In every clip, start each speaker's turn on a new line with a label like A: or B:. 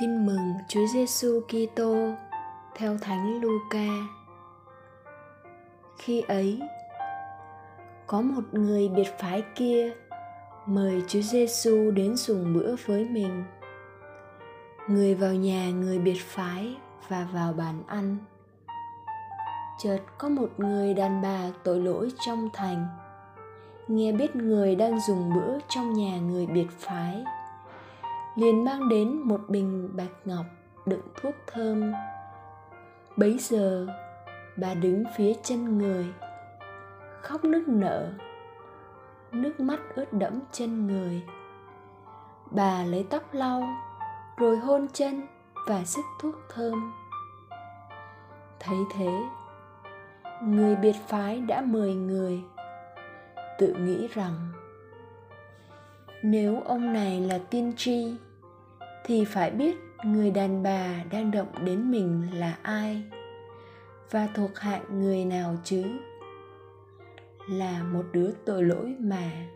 A: Tin mừng Chúa Giêsu Kitô theo Thánh Luca. Khi ấy, có một người biệt phái kia mời Chúa Giêsu đến dùng bữa với mình. Người vào nhà người biệt phái và vào bàn ăn. Chợt có một người đàn bà tội lỗi trong thành nghe biết người đang dùng bữa trong nhà người biệt phái liền mang đến một bình bạch ngọc đựng thuốc thơm. Bấy giờ, bà đứng phía chân người, khóc nức nở, nước mắt ướt đẫm chân người. Bà lấy tóc lau, rồi hôn chân và sức thuốc thơm. Thấy thế, người biệt phái đã mời người. Tự nghĩ rằng, nếu ông này là tiên tri thì phải biết người đàn bà đang động đến mình là ai và thuộc hạng người nào chứ? Là một đứa tội lỗi mà.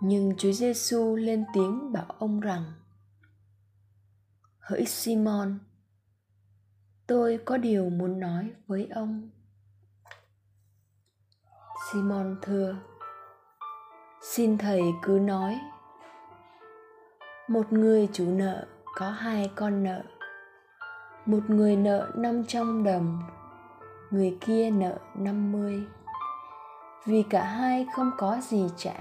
A: Nhưng Chúa Giêsu lên tiếng bảo ông rằng, hỡi Simon, tôi có điều muốn nói với ông. Simon thưa, Xin thầy cứ nói. Một người chủ nợ có hai con nợ. Một người nợ 500 đồng, Người kia nợ 50 Vì cả hai không có gì trả,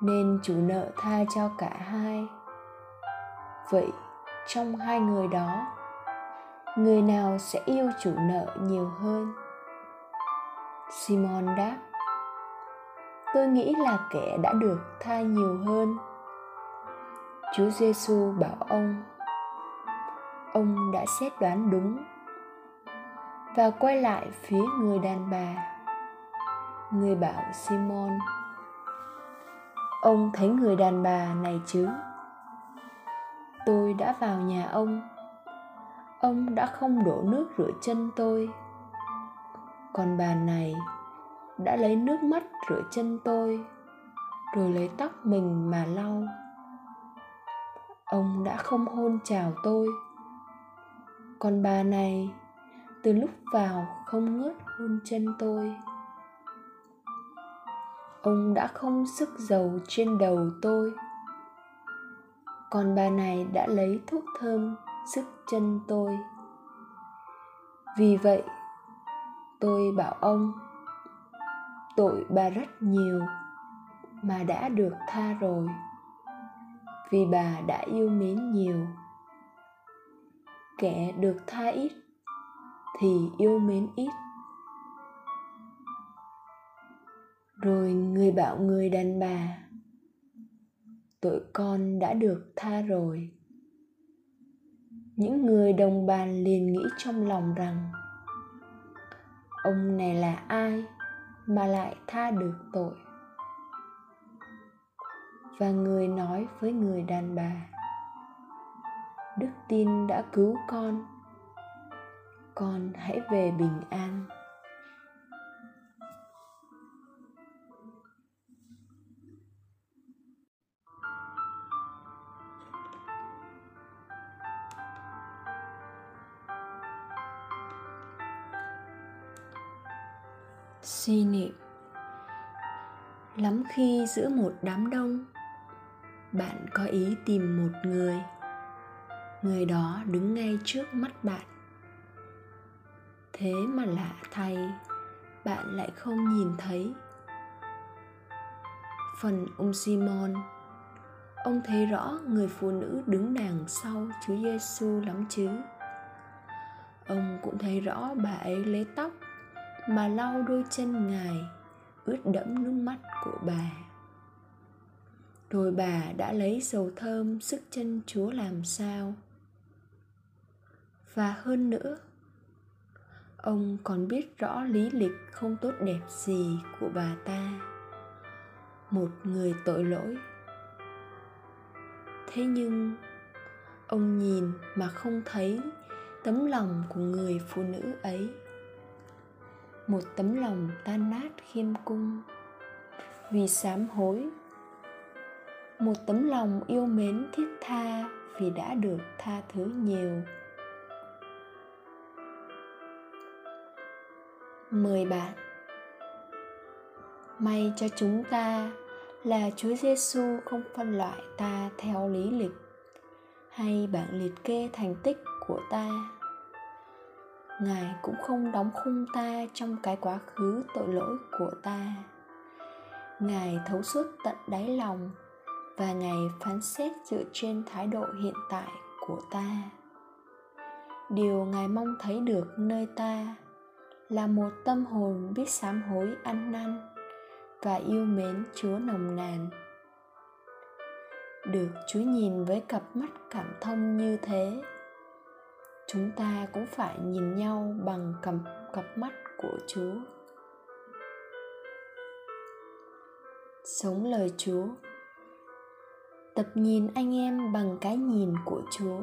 A: Nên chủ nợ tha cho cả hai. Vậy trong hai người đó, Người nào sẽ yêu chủ nợ nhiều hơn? Simon đáp, Tôi nghĩ là kẻ đã được tha nhiều hơn. Chúa Giêsu bảo ông Ông đã xét đoán đúng Và quay lại phía người đàn bà, Người bảo Simon, Ông thấy người đàn bà này chứ? Tôi đã vào nhà ông. Ông đã không đổ nước rửa chân tôi. Còn bà này đã lấy nước mắt rửa chân tôi, rồi lấy tóc mình mà lau ông đã không hôn chào tôi. Còn bà này, từ lúc vào không ngớt hôn chân tôi. Ông đã không sức dầu trên đầu tôi. Còn bà này đã lấy thuốc thơm sức chân tôi. Vì vậy, tôi bảo ông, tội bà rất nhiều mà đã được tha rồi vì bà đã yêu mến nhiều. Kẻ được tha ít thì yêu mến ít. Rồi người bảo người đàn bà tội con đã được tha rồi. Những người đồng bàn liền nghĩ trong lòng rằng, ông này là ai mà lại tha được tội? Và người nói với người đàn bà. Đức tin đã cứu con. Con hãy về bình an. Suy niệm. Lắm khi giữa một đám đông bạn có ý tìm một người. Người đó đứng ngay trước mắt bạn. Thế mà lạ thay, bạn lại không nhìn thấy. Phần ông simon, ông thấy rõ người phụ nữ đứng đằng sau chúa giêsu lắm chứ. Ông cũng thấy rõ bà ấy lấy tóc mà lau đôi chân ngài, ướt đẫm nước mắt của bà rồi bà đã lấy dầu thơm sức chân chúa làm sao? Và hơn nữa, ông còn biết rõ lý lịch không tốt đẹp gì của bà ta. Một người tội lỗi. Thế nhưng, ông nhìn mà không thấy tấm lòng của người phụ nữ ấy. Một tấm lòng tan nát khiêm cung. Vì sám hối một tấm lòng yêu mến thiết tha vì đã được tha thứ nhiều mời bạn may cho chúng ta là Chúa Giêsu không phân loại ta theo lý lịch, hay bảng liệt kê thành tích của ta. Ngài cũng không đóng khung ta trong cái quá khứ tội lỗi của ta. Ngài thấu suốt tận đáy lòng và ngày phán xét dựa trên thái độ hiện tại của ta. Điều Ngài mong thấy được nơi ta là một tâm hồn biết sám hối ăn năn và yêu mến Chúa nồng nàn. Được Chúa nhìn với cặp mắt cảm thông như thế, chúng ta cũng phải nhìn nhau bằng cặp cặp mắt của Chúa. Sống lời Chúa Tập nhìn anh em bằng cái nhìn của Chúa,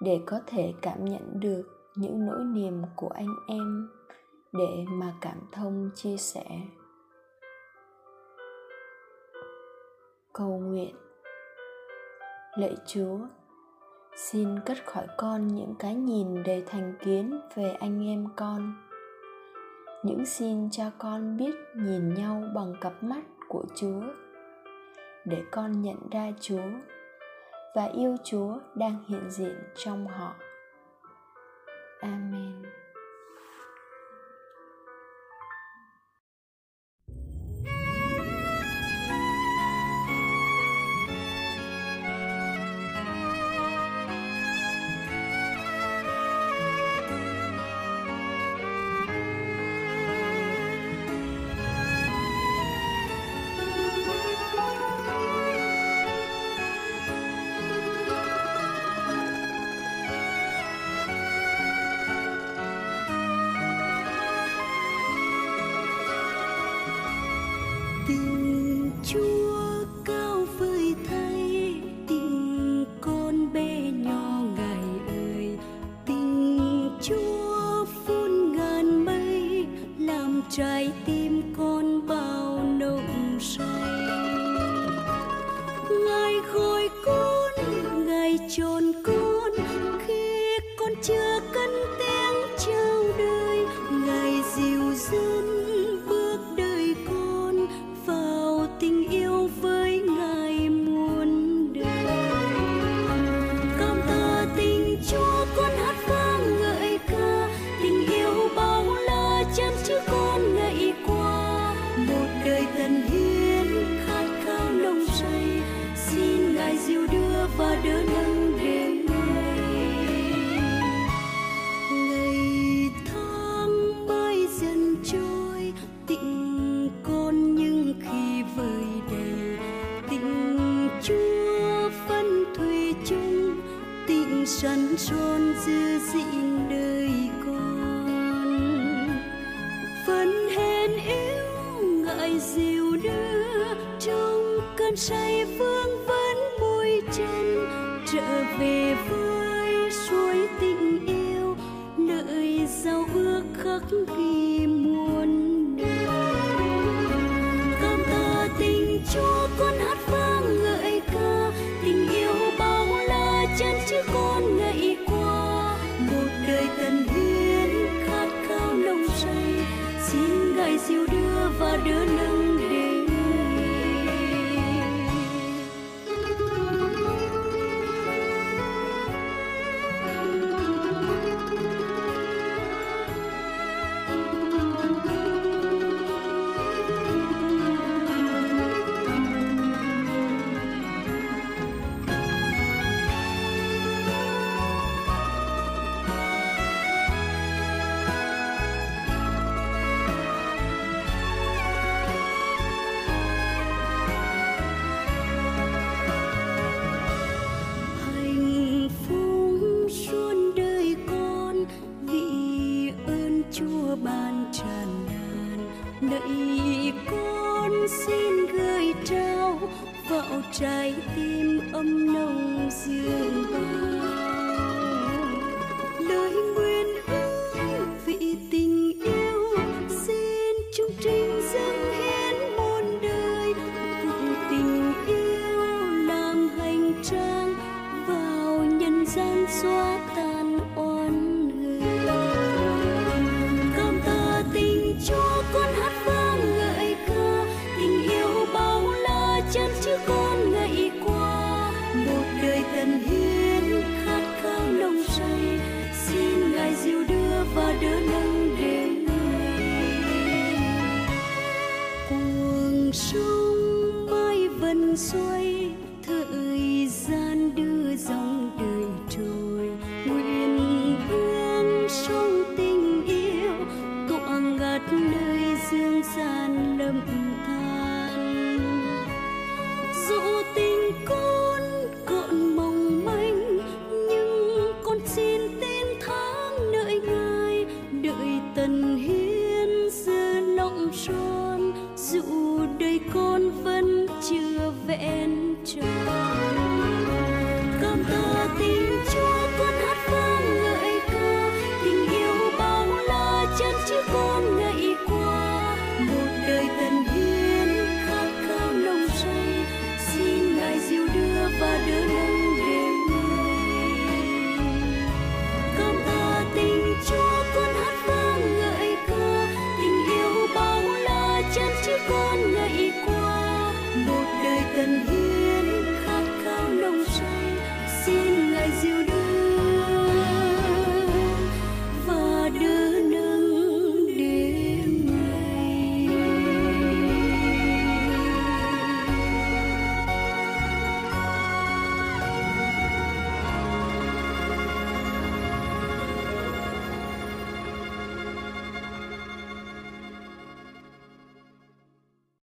A: để có thể cảm nhận được những nỗi niềm của anh em để mà cảm thông chia sẻ. Cầu nguyện. Lạy chúa, xin cất khỏi con những cái nhìn đầy thành kiến về anh em con. Những xin cha con biết nhìn nhau bằng cặp mắt của chúa để con nhận ra chúa và yêu chúa đang hiện diện trong họ. Amen.
B: Trôn dư dịn đời con. Phần hèn yếu, ngại dịu đưa, trong cơn say vương vấn môi chân. Trở về với suối tình yêu nơi giao ước khắc ghi trái tim. dòng sông mãi vẫn xuôi thời gian đưa dòng đời